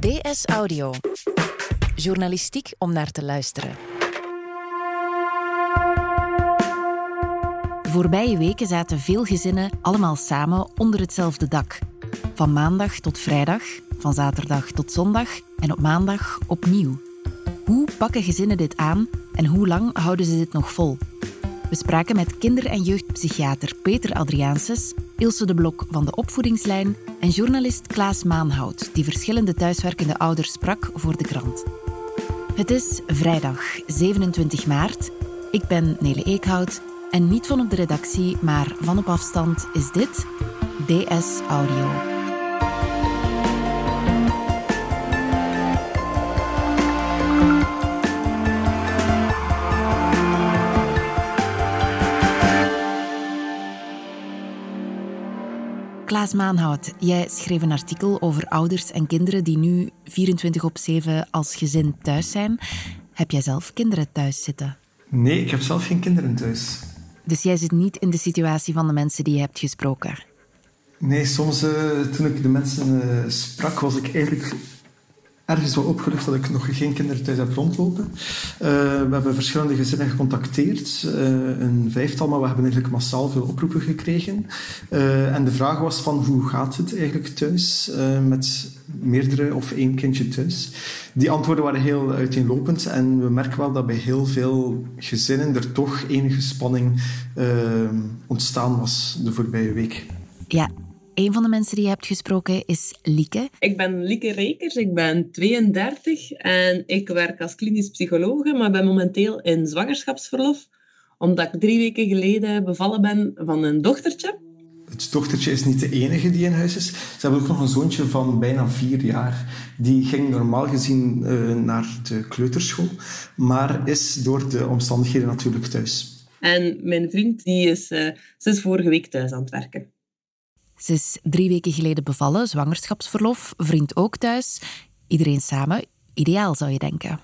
DS Audio. Journalistiek om naar te luisteren. De voorbije weken zaten veel gezinnen allemaal samen onder hetzelfde dak. Van maandag tot vrijdag, van zaterdag tot zondag en op maandag opnieuw. Hoe pakken gezinnen dit aan en hoe lang houden ze dit nog vol? We spraken met kinder- en jeugdpsychiater Peter Adriaanses, Ilse de Blok van de Opvoedingslijn en journalist Klaas Maanhout, die verschillende thuiswerkende ouders sprak voor de krant. Het is vrijdag 27 maart. Ik ben Nele Eekhout en niet van op de redactie, maar van op afstand is dit DS Audio. Klaas Maanhout, jij schreef een artikel over ouders en kinderen die nu 24 op 7 als gezin thuis zijn. Heb jij zelf kinderen thuis zitten? Nee, ik heb zelf geen kinderen thuis. Dus jij zit niet in de situatie van de mensen die je hebt gesproken? Nee, soms uh, toen ik de mensen uh, sprak, was ik eigenlijk ergens wel opgelucht dat ik nog geen kinderen thuis heb rondlopen. Uh, we hebben verschillende gezinnen gecontacteerd, uh, een vijftal, maar we hebben eigenlijk massaal veel oproepen gekregen. Uh, en de vraag was van hoe gaat het eigenlijk thuis met meerdere of één kindje thuis? Die antwoorden waren heel uiteenlopend en we merken wel dat bij heel veel gezinnen er toch enige spanning ontstaan was de voorbije week. Ja, een van de mensen die je hebt gesproken is Lieke. Ik ben Lieke Rekers, ik ben 32 en ik werk als klinisch psychologe, maar ben momenteel in zwangerschapsverlof, omdat ik drie weken geleden bevallen ben van een dochtertje. Het dochtertje is niet de enige die in huis is. Ze hebben ook nog een zoontje van bijna vier jaar. Die ging normaal gezien uh, naar de kleuterschool, maar is door de omstandigheden natuurlijk thuis. En mijn vriend die is uh, sinds vorige week thuis aan het werken. Ze is drie weken geleden bevallen, zwangerschapsverlof, vriend ook thuis. Iedereen samen. Ideaal, zou je denken.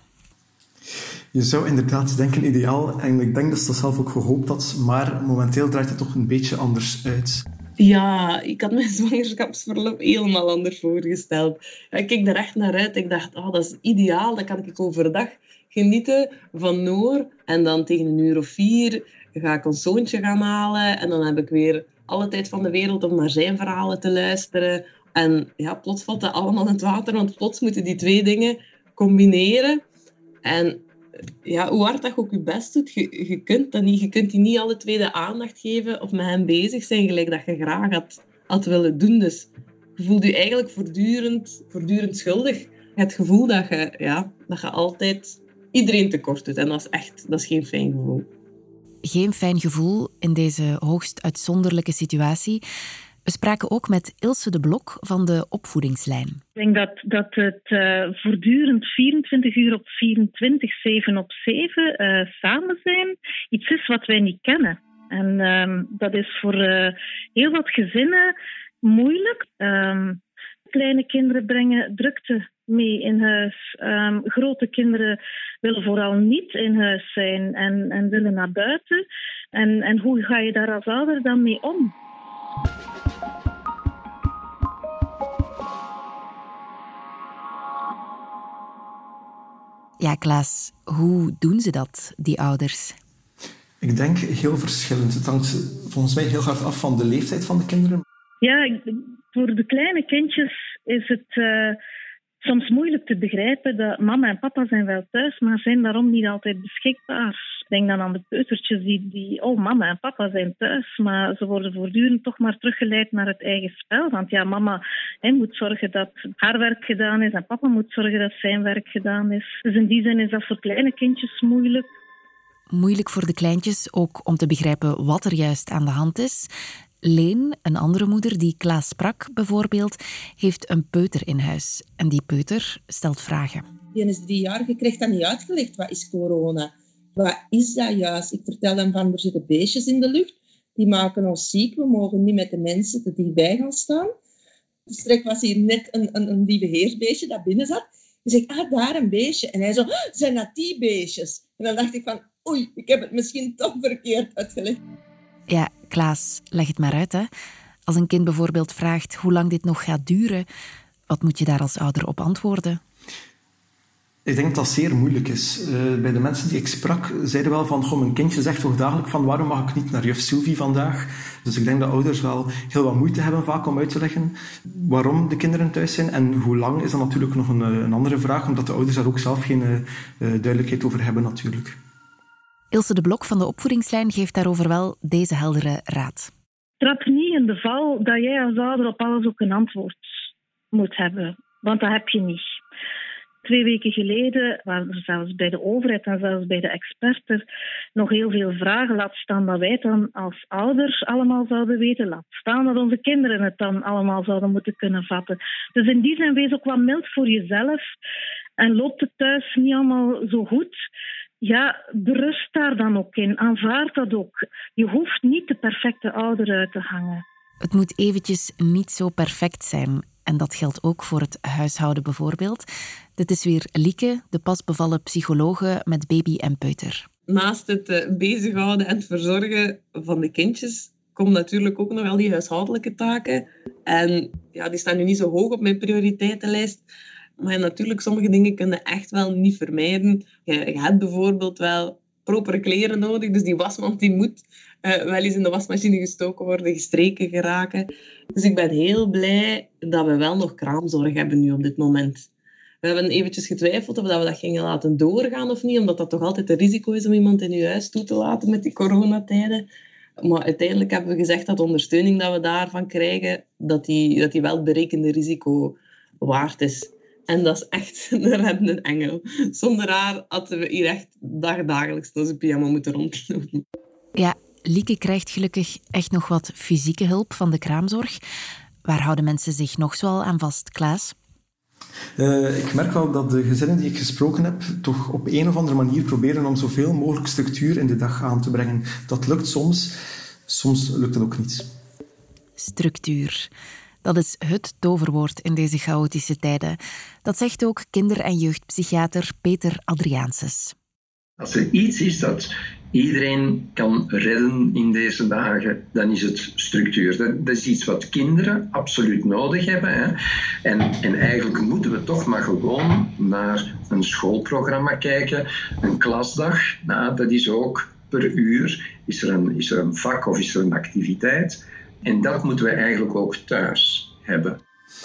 Je zou inderdaad denken ideaal. En ik denk dat ze dat zelf ook gehoopt had. Maar momenteel draait het toch een beetje anders uit. Ja, ik had mijn zwangerschapsverlof helemaal anders voorgesteld. Ik keek er echt naar uit. Ik dacht, oh, dat is ideaal. Dan kan ik overdag genieten van Noor. En dan tegen een uur of vier ga ik ons zoontje gaan halen. En dan heb ik weer alle tijd van de wereld om naar zijn verhalen te luisteren. En ja, plots valt dat allemaal in het water, want plots moeten die twee dingen combineren. En ja, hoe hard dat je ook je best doet, je, kunt dat niet. Je kunt die niet alle twee de aandacht geven of met hem bezig zijn, gelijk dat je graag had, had willen doen. Dus je voelt je eigenlijk voortdurend, voortdurend schuldig. Het gevoel dat je, ja, dat je altijd iedereen tekort doet. En dat is echt dat is geen fijn gevoel geen fijn gevoel in deze hoogst uitzonderlijke situatie. We spraken ook met Ilse de Blok van de Opvoedingslijn. Ik denk dat, dat het uh, voortdurend 24 uur op 24, 7 op 7 uh, eh, samen zijn iets is wat wij niet kennen. En uh, dat is voor uh, heel wat gezinnen moeilijk. Ehm, kleine kinderen brengen drukte mee in huis. Um, grote kinderen willen vooral niet in huis zijn en, en willen naar buiten. En, en hoe ga je daar als ouder dan mee om? Ja, Klaas, hoe doen ze dat, die ouders? Ik denk heel verschillend. Het hangt volgens mij heel hard af van de leeftijd van de kinderen. Ja, voor de kleine kindjes is het uh, soms moeilijk te begrijpen dat mama en papa zijn wel thuis, maar zijn daarom niet altijd beschikbaar. Ik denk dan aan de peutertjes die, die, oh mama en papa zijn thuis, maar ze worden voortdurend toch maar teruggeleid naar het eigen spel. Want ja, mama hè, moet zorgen dat haar werk gedaan is en papa moet zorgen dat zijn werk gedaan is. Dus in die zin is dat voor kleine kindjes moeilijk. Moeilijk voor de kleintjes ook om te begrijpen wat er juist aan de hand is. Leen, een andere moeder die Klaas sprak bijvoorbeeld, heeft een peuter in huis. En die peuter stelt vragen. Die is drie jaar, je krijgt dat niet uitgelegd. Wat is corona? Wat is dat juist? Ik vertel hem van, er zitten beestjes in de lucht. Die maken ons ziek. We mogen niet met de mensen te dichtbij gaan staan. Strek was hier net een, een, een lieve heersbeestje dat binnen zat. Ik zeg, ah, daar een beestje. En hij zo, zijn dat die beestjes? En dan dacht ik van, oei, ik heb het misschien toch verkeerd uitgelegd. Ja, Klaas, leg het maar uit. Hè. Als een kind bijvoorbeeld vraagt hoe lang dit nog gaat duren, Wat moet je daar als ouder op antwoorden? Ik denk dat dat zeer moeilijk is. Uh, bij de mensen die ik sprak, zeiden wel van, goh, mijn kindje zegt toch dagelijks van, waarom mag ik niet naar juf Sylvie vandaag? Dus ik denk dat ouders wel heel wat moeite hebben vaak om uit te leggen waarom de kinderen thuis zijn. En hoe lang is dan natuurlijk nog een, een andere vraag, omdat de ouders daar ook zelf geen uh, duidelijkheid over hebben natuurlijk. Ilse de Blok van de opvoedingslijn geeft daarover wel deze heldere raad. Trap niet in de val dat jij als ouder op alles ook een antwoord moet hebben. Want dat heb je niet. Twee weken geleden waren er zelfs bij de overheid en zelfs bij de experten nog heel veel vragen. Laat staan dat wij dan als ouders allemaal zouden weten. Laat staan dat onze kinderen het dan allemaal zouden moeten kunnen vatten. Dus in die zin wees ook wat mild voor jezelf. En loopt het thuis niet allemaal zo goed? Ja, berust daar dan ook in. Aanvaard dat ook. Je hoeft niet de perfecte ouder uit te hangen. Het moet eventjes niet zo perfect zijn. En dat geldt ook voor het huishouden bijvoorbeeld. Dit is weer Lieke, de pasbevallen psychologe met baby en peuter. Naast het eh, bezighouden en het verzorgen van de kindjes komen natuurlijk ook nog al die huishoudelijke taken. En ja, die staan nu niet zo hoog op mijn prioriteitenlijst. Maar natuurlijk, sommige dingen kunnen echt wel niet vermijden. Je, hebt bijvoorbeeld wel propere kleren nodig, dus die wasmand die moet uh, wel eens in de wasmachine gestoken worden, gestreken geraken. Dus ik ben heel blij dat we wel nog kraamzorg hebben nu op dit moment. We hebben eventjes getwijfeld of dat we dat gingen laten doorgaan of niet, omdat dat toch altijd een risico is om iemand in je huis toe te laten met die coronatijden. Maar uiteindelijk hebben we gezegd dat de ondersteuning dat we daarvan krijgen, dat die, dat die wel berekende risico waard is. En dat is echt een reddende engel. Zonder haar hadden we hier echt dagdagelijks onze pyjama moeten rondlopen. Ja, Lieke krijgt gelukkig echt nog wat fysieke hulp van de kraamzorg. Waar houden mensen zich nog zoal aan vast, Klaas? Uh, ik merk wel dat de gezinnen die ik gesproken heb, toch op een of andere manier proberen om zoveel mogelijk structuur in de dag aan te brengen. Dat lukt soms, soms lukt het ook niet. Structuur. Dat is het toverwoord in deze chaotische tijden. Dat zegt ook kinder- en jeugdpsychiater Peter Adriaanses. Als er iets is dat iedereen kan redden in deze dagen, dan is het structuur. Dat, is iets wat kinderen absoluut nodig hebben. Hè. En, en eigenlijk moeten we toch maar gewoon naar een schoolprogramma kijken, een klasdag. Nou, dat is ook per uur, is er, een, is er een vak of is er een activiteit. En dat moeten we eigenlijk ook thuis hebben.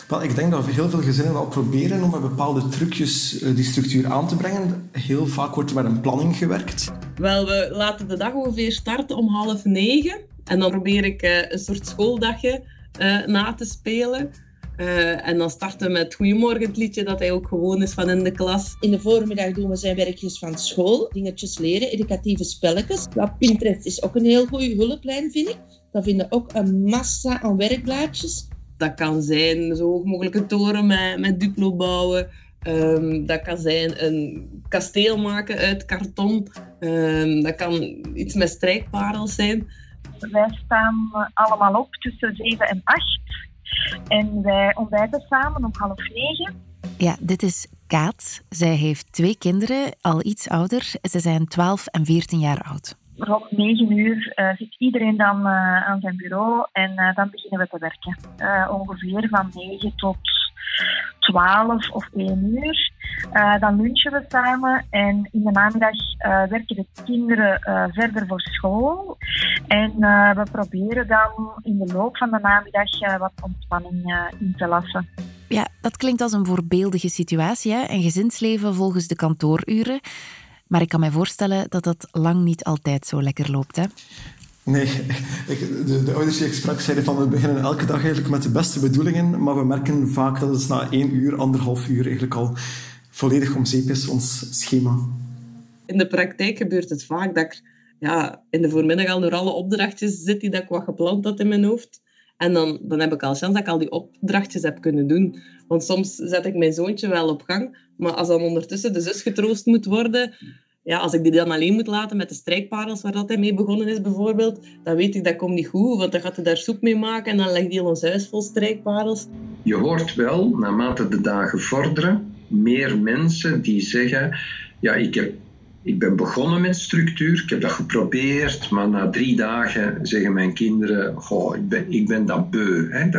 Wel, ik denk dat heel veel gezinnen wel proberen om met bepaalde trucjes eh, die structuur aan te brengen. Heel vaak wordt er met een planning gewerkt. Wel, we laten de dag ongeveer starten om half negen. En dan probeer ik uh, een soort schooldagje uh, na te spelen. Uh, en dan starten we met Goedemorgen, het liedje dat hij ook gewoon is van in de klas. In de voormiddag doen we zijn werkjes van school, dingetjes leren, educatieve spelletjes. Ja, Pinterest is ook een heel goede hulplijn, vind ik. Daar vinden ook een massa aan werkblaadjes. Dat kan zijn zo hoog mogelijk een toren met, met Duplo bouwen. Um, dat kan zijn een kasteel maken uit karton. Um, dat kan iets met strijkparels zijn. Wij staan allemaal op tussen 7 en 8. En wij ontbijten samen om half negen. Ja, dit is Kaat. Zij heeft twee kinderen, al iets ouder. Ze zijn 12 en 14 jaar oud rond 9 uur uh, zit iedereen dan uh, aan zijn bureau en uh, dan beginnen we te werken. ongeveer van 9 tot 12 of 1 uur. dan lunchen we samen en in de namiddag werken de kinderen verder voor school. En we proberen dan in de loop van de namiddag wat ontspanning in te lassen. Ja, dat klinkt als een voorbeeldige situatie. Hè? Een gezinsleven volgens de kantooruren. Maar ik kan mij voorstellen dat dat lang niet altijd zo lekker loopt. Hè? Nee, de, de, ouders die ik sprak zeiden van we beginnen elke dag eigenlijk met de beste bedoelingen, maar we merken vaak dat het na één uur, anderhalf uur eigenlijk al volledig om zeep is, ons schema. In de praktijk gebeurt het vaak dat ik ja, in de voormiddag al door alle opdrachtjes zit die dat ik wat gepland had in mijn hoofd. En dan, dan heb ik al chance dat ik al die opdrachtjes heb kunnen doen. Want soms zet ik mijn zoontje wel op gang, maar als dan ondertussen de zus getroost moet worden, ja, als ik die dan alleen moet laten met de strijkparels waar dat hij mee begonnen is bijvoorbeeld, dan weet ik dat komt niet goed, want dan gaat hij daar soep mee maken en dan legt hij ons huis vol strijkparels. Je hoort wel, naarmate de dagen vorderen, meer mensen die zeggen, ja, ik heb ik ben begonnen met structuur, ik heb dat geprobeerd, maar na drie dagen zeggen mijn kinderen, goh, ik, ben, ik ben dat beu. Hè.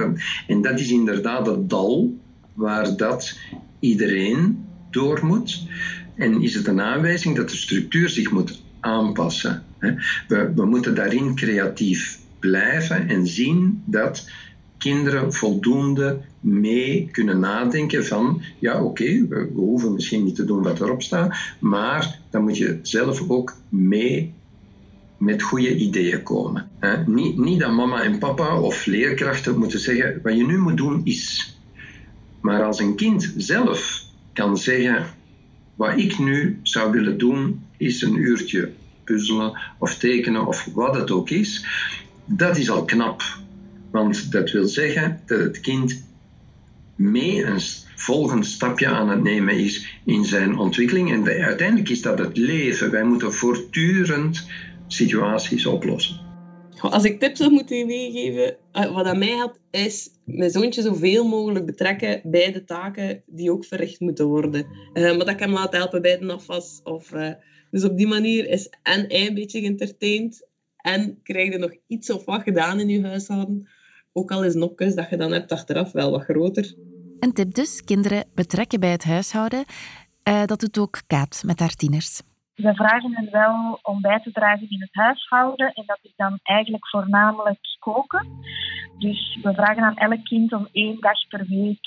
en dat is inderdaad het dal waar dat iedereen door moet. En is het een aanwijzing dat de structuur zich moet aanpassen. We, we moeten daarin creatief blijven en zien dat kinderen voldoende mee kunnen nadenken van, ja oké, we, hoeven misschien niet te doen wat erop staat, maar dan moet je zelf ook mee met goede ideeën komen. Niet, niet dat mama en papa of leerkrachten moeten zeggen, wat je nu moet doen is. Maar als een kind zelf kan zeggen, wat ik nu zou willen doen, is een uurtje puzzelen of tekenen of wat het ook is, dat is al knap. Want dat wil zeggen dat het kind mee een volgend stapje aan het nemen is in zijn ontwikkeling. En uiteindelijk is dat het leven. Wij moeten voortdurend situaties oplossen. Als ik tips zou moeten meegeven, eh, wat aan mij helpt, is mijn zoontje zoveel mogelijk betrekken bij de taken die ook verricht moeten worden. Uh, maar dat kan laten helpen bij de afwas. Of, uh, dus op die manier is en hij een beetje geëntertained en krijg je nog iets of wat gedaan in je huishouden. Ook al is nopjes dat je dan hebt achteraf wel wat groter. Een tip dus, kinderen betrekken bij het huishouden. dat doet ook Kaat met haar tieners. We vragen hen wel om bij te dragen in het huishouden en dat is dan eigenlijk voornamelijk koken. Dus we vragen aan elk kind om één dag per week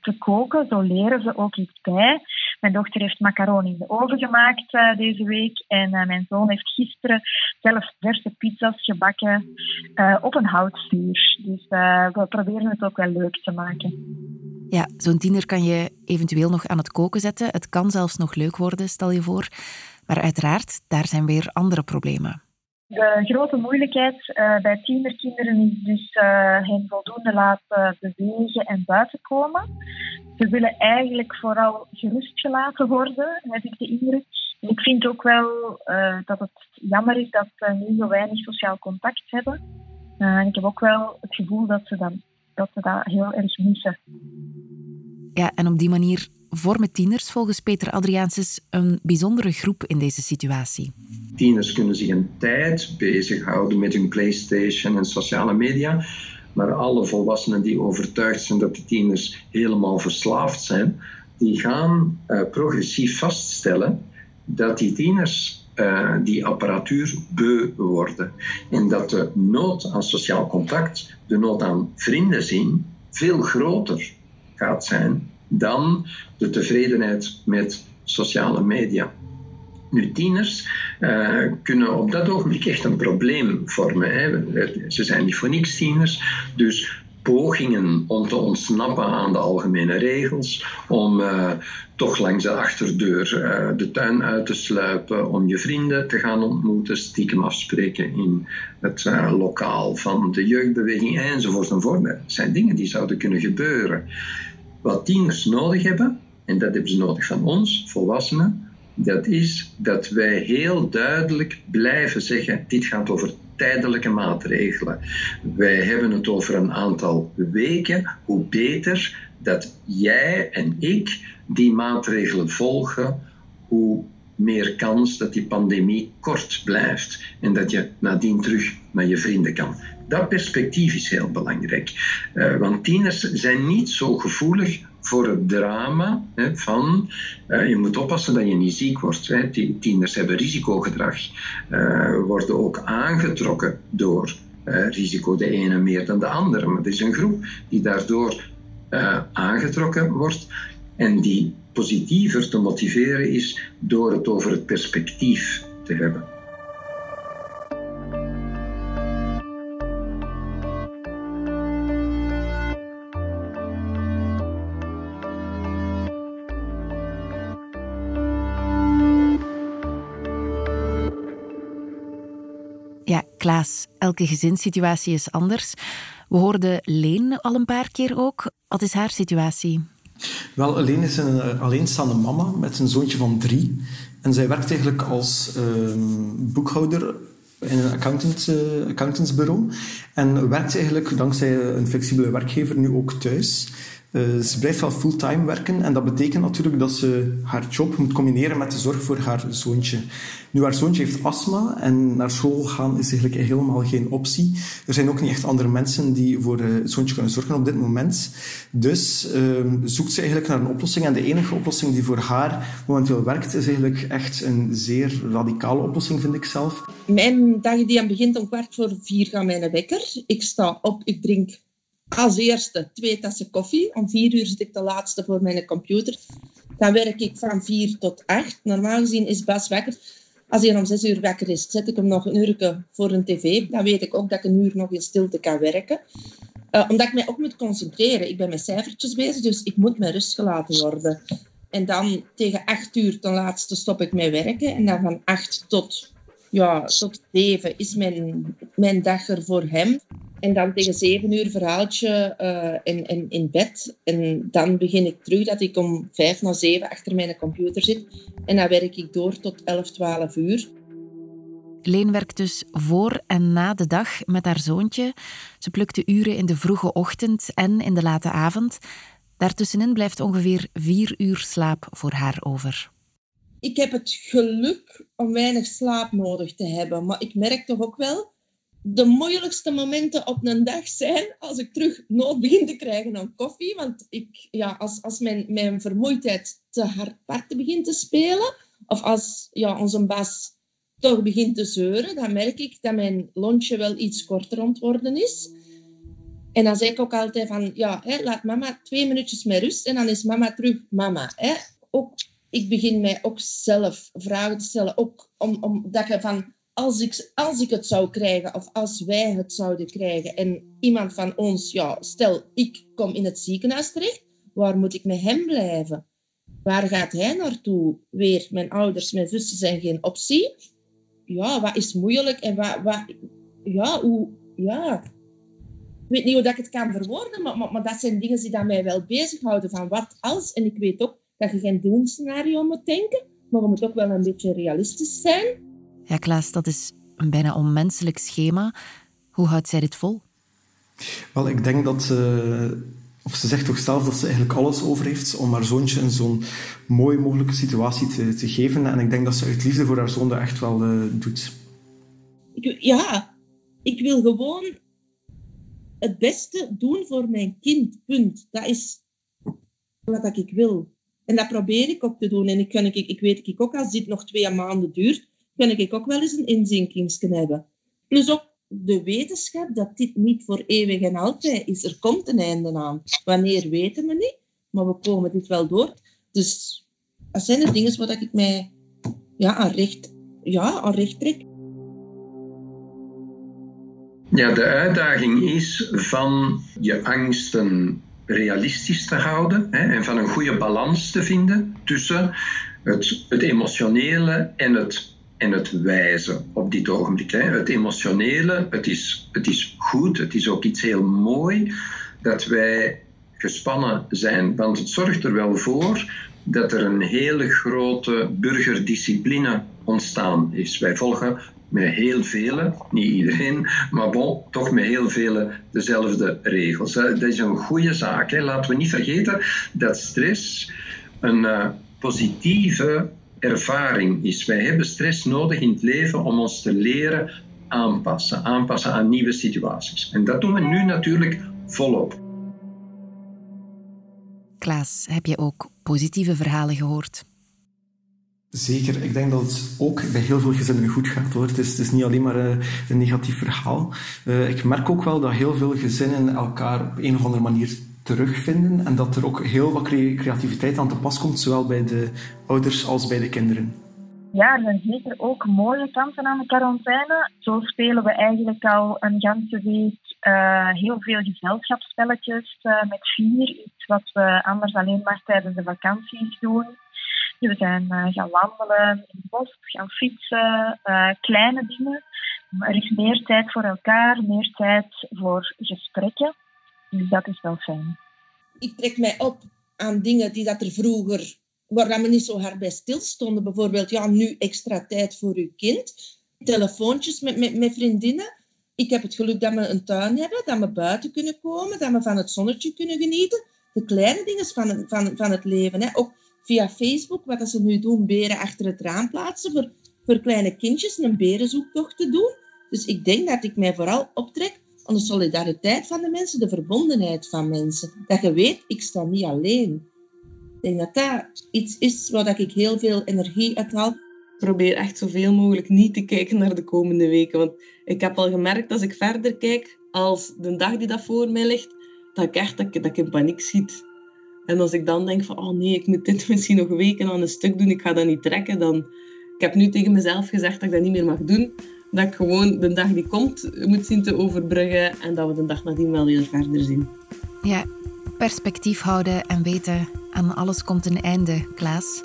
te koken. Zo leren ze ook iets bij. Mijn dochter heeft macaroni in de oven gemaakt uh, deze week. En uh, mijn zoon heeft gisteren zelf verse pizza's gebakken uh, op een houtvuur. Dus we proberen het ook wel leuk te maken. Ja, zo'n tiener kan je eventueel nog aan het koken zetten. Het kan zelfs nog leuk worden, stel je voor. Maar uiteraard, daar zijn weer andere problemen. De grote moeilijkheid bij tienerkinderen is dus hen voldoende laten bewegen en buiten komen. Ze willen eigenlijk vooral gerustgelaten worden, heb ik de indruk. ik vind ook wel uh, dat het jammer is dat ze nu zo weinig sociaal contact hebben. en ik heb ook wel het gevoel dat ze, dat, dat ze dat heel erg missen. Ja, en op die manier vormen tieners volgens Peter Adriaanses een bijzondere groep in deze situatie. Tieners kunnen zich een tijd bezighouden met hun PlayStation en sociale media. Maar alle volwassenen die overtuigd zijn dat de tieners helemaal verslaafd zijn, die gaan uh, progressief vaststellen dat die tieners uh, die apparatuur beu worden. En dat de nood aan sociaal contact, de nood aan vrienden zien, veel groter gaat zijn dan de tevredenheid met sociale media. Nu, tieners uh, kunnen op dat ogenblik echt een probleem vormen. Hè. Ze zijn niet voor niks tieners, dus pogingen om te ontsnappen aan de algemene regels, om uh, toch langs de achterdeur uh, de tuin uit te sluipen, om je vrienden te gaan ontmoeten, stiekem afspreken in het lokaal van de jeugdbeweging enzovoort enzovoort. Dat zijn dingen die zouden kunnen gebeuren. Wat tieners nodig hebben, en dat hebben ze nodig van ons, volwassenen, dat is dat wij heel duidelijk blijven zeggen: dit gaat over tijdelijke maatregelen. Wij hebben het over een aantal weken. Hoe beter dat jij en ik die maatregelen volgen, hoe meer kans dat die pandemie kort blijft en dat je nadien terug naar je vrienden kan. Dat perspectief is heel belangrijk, uh, want tieners zijn niet zo gevoelig voor het drama hè, van uh, je moet oppassen dat je niet ziek wordt. Hè. Tieners hebben risicogedrag, uh, worden ook aangetrokken door uh, risico, de ene meer dan de andere. Maar het is een groep die daardoor aangetrokken wordt en die positiever te motiveren is door het over het perspectief te hebben. Ja, Klaas, elke gezinssituatie is anders. We hoorden Leen al een paar keer ook. Wat is haar situatie? Wel, Leen is een eh, alleenstaande mama met een zoontje van drie. En zij werkt eigenlijk als uh, boekhouder in een accountant, uh, accountantsbureau. En werkt eigenlijk dankzij een flexibele werkgever nu ook thuis. Uh, ze blijft wel fulltime werken en dat betekent natuurlijk dat ze haar job moet combineren met de zorg voor haar zoontje. Nu, haar zoontje heeft astma en naar school gaan is eigenlijk helemaal geen optie. Er zijn ook niet echt andere mensen die voor het zoontje kunnen zorgen op dit moment. Dus uh, zoekt ze eigenlijk naar een oplossing en de enige oplossing die voor haar momenteel werkt is eigenlijk echt een zeer radicale oplossing, vind ik zelf. Mijn dag die begint om kwart voor vier gaan mijn wekker. Ik sta op, ik drink als eerste twee tassen koffie. Om vier uur zit ik de laatste voor mijn computer. Dan werk ik van vier tot acht. Normaal gezien is Bas wekker. Als hij om zes uur wekker is, zet ik hem nog een uur voor een tv. Dan weet ik ook dat ik een uur nog in stilte kan werken. Uh, omdat ik mij ook moet concentreren. Ik ben met cijfertjes bezig, dus ik moet met rust gelaten worden. En dan tegen acht uur ten laatste stop ik met werken. En dan van acht tot, ja, tot zeven is mijn, mijn dag er voor hem. En dan tegen zeven uur verhaaltje uh, in, in, in bed. En dan begin ik terug dat ik om vijf na zeven achter mijn computer zit. En dan werk ik door tot 11, 12 uur. Leen werkt dus voor en na de dag met haar zoontje. Ze plukt de uren in de vroege ochtend en in de late avond. Daartussenin blijft ongeveer vier uur slaap voor haar over. Ik heb het geluk om weinig slaap nodig te hebben. Maar ik merk toch ook wel de moeilijkste momenten op een dag zijn als ik terug nood begin te krijgen aan koffie. Want ik, ja, als, als mijn, mijn vermoeidheid te hard parten begint te spelen, of als ja, onze baas toch begint te zeuren, dan merk ik dat mijn lontje wel iets korter ontworden is. En dan zeg ik ook altijd van, ja, hè, laat mama twee minuutjes met rust en dan is mama terug mama. Hè. Ook, ik begin mij ook zelf vragen te stellen, ook om, omdat je van als ik, als ik het zou krijgen of als wij het zouden krijgen en iemand van ons, ja, stel ik kom in het ziekenhuis terecht, waar moet ik met hem blijven? Waar gaat hij naartoe? Weer, mijn ouders, mijn zussen zijn geen optie. Ja, wat is moeilijk en wat, wat ja, hoe, ja. Ik weet niet hoe dat ik het kan verwoorden, maar, maar, maar dat zijn dingen die mij wel bezighouden van wat als. En ik weet ook dat je geen doemscenario moet denken, maar je moet ook wel een beetje realistisch zijn. Ja, Klaas, dat is een bijna onmenselijk schema. Hoe houdt zij dit vol? Wel, ik denk dat ze, of ze zegt toch zelf dat ze eigenlijk alles over heeft om haar zoontje in zo'n mooi mogelijke situatie te, te geven. En ik denk dat ze uit liefde voor haar zoon dat echt wel uh, doet. Ja, ik wil gewoon het beste doen voor mijn kind. Punt. Dat is wat ik wil. En dat probeer ik ook te doen. En ik, ik, ik weet ik ook, als dit nog twee maanden duurt, kan ik ook wel eens een inzinkingsken hebben. Plus ook de wetenschap dat dit niet voor eeuwig en altijd is. Er komt een einde aan. Wanneer weten we niet, maar we komen dit wel door. Dus dat zijn de dingen waar ik mij ja, aan, recht, ja, aan recht trek. Ja, de uitdaging is van je angsten realistisch te houden hè, en van een goede balans te vinden tussen het, het emotionele en het en het wijze op dit ogenblik. Hè. Het emotionele, het is, het is goed, het is ook iets heel mooi dat wij gespannen zijn, want het zorgt er wel voor dat er een hele grote burgerdiscipline ontstaan is. Wij volgen met heel vele, niet iedereen, maar toch met heel vele dezelfde regels. Dat is een goede zaak. Hè. Laten we niet vergeten dat stress een uh, positieve ervaring is. Wij hebben stress nodig in het leven om ons te leren aanpassen, aanpassen aan nieuwe situaties. En dat doen we nu natuurlijk volop. Klaas, heb je ook positieve verhalen gehoord? Zeker, ik denk dat het ook bij heel veel gezinnen goed gaat hoor. Het is, het is niet alleen maar een, eh, een negatief verhaal. Uh, ik merk ook wel dat heel veel gezinnen elkaar op een of andere manier terugvinden en dat er ook heel wat creativiteit aan te pas komt, zowel bij de ouders als bij de kinderen. Ja, er zijn zeker ook mooie kanten aan de quarantaine. Zo spelen we eigenlijk al een ganse week uh, heel veel gezelschapsspelletjes uh, met vier. Iets wat we anders alleen maar tijdens de vakanties doen. We zijn uh, gaan wandelen in het bos, gaan fietsen, kleine dingen. Er is meer tijd voor elkaar, meer tijd voor gesprekken. Dus dat is wel fijn. Ik trek mij op aan dingen die dat er vroeger, waar we niet zo hard bij stilstonden. Bijvoorbeeld, ja, nu extra tijd voor uw kind. telefoontjes met, met, vriendinnen. Ik heb het geluk dat we een tuin hebben, dat we buiten kunnen komen, dat we van het zonnetje kunnen genieten. De kleine dingen van, van, van het leven. Hè. Ook via Facebook, wat ze nu doen, beren achter het raam plaatsen voor, voor kleine kindjes een berenzoektocht te doen. Dus ik denk dat ik mij vooral optrek de solidariteit van de mensen, de verbondenheid van mensen. Dat je weet, ik sta niet alleen. Ik denk dat dat iets is waar ik heel veel energie uit haal. Probeer echt zoveel mogelijk niet te kijken naar de komende weken. Want ik heb al gemerkt als ik verder kijk, als de dag die dat voor mij ligt, dat ik echt dat ik, dat ik in paniek schiet. En als ik dan denk van, oh nee, ik moet dit misschien nog weken aan een stuk doen, ik ga dat niet trekken, dan... Ik heb nu tegen mezelf gezegd dat ik dat niet meer mag doen. Dat ik gewoon de dag die komt moet zien te overbruggen en dat we de dag nadien wel weer verder zien. Ja, perspectief houden en weten, aan alles komt een einde, Klaas.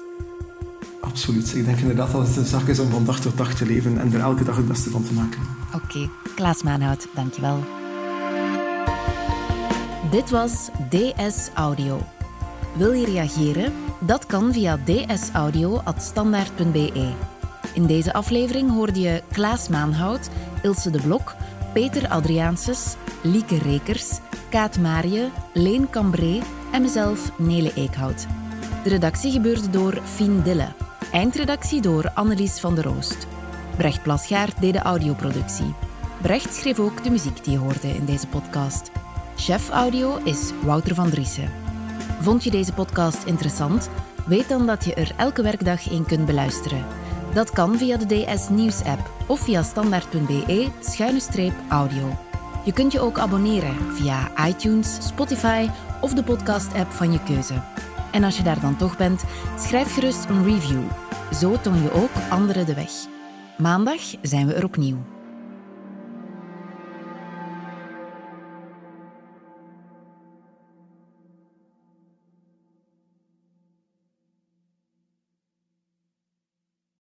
Absoluut. Ik denk inderdaad dat het een zaak is om van dag tot dag te leven en er elke dag het beste van te maken. Oké, Klaas Maanhout, dankjewel. Dit was DS Audio. Wil je reageren? Dat kan via dsaudio.standaard.be. In deze aflevering hoorde je Klaas Maanhout, Ilse de Blok, Peter Adriaanses, Lieke Rekers, Kaat Marie, Leen Cambré en mezelf Nele Eekhout. De redactie gebeurde door Fien Dille. Eindredactie door Annelies van der Roost. Brecht Plasgaard deed de audioproductie. Brecht schreef ook de muziek die je hoorde in deze podcast. Chef audio is Wouter van Driessen. Vond je deze podcast interessant? Weet dan dat je er elke werkdag in kunt beluisteren. Dat kan via de DS Nieuws app of via standaard.be-audio. Je kunt je ook abonneren via iTunes, Spotify of de podcast-app van je keuze. En als je daar dan toch bent, schrijf gerust een review. Zo toon je ook anderen de weg. Maandag zijn we er opnieuw.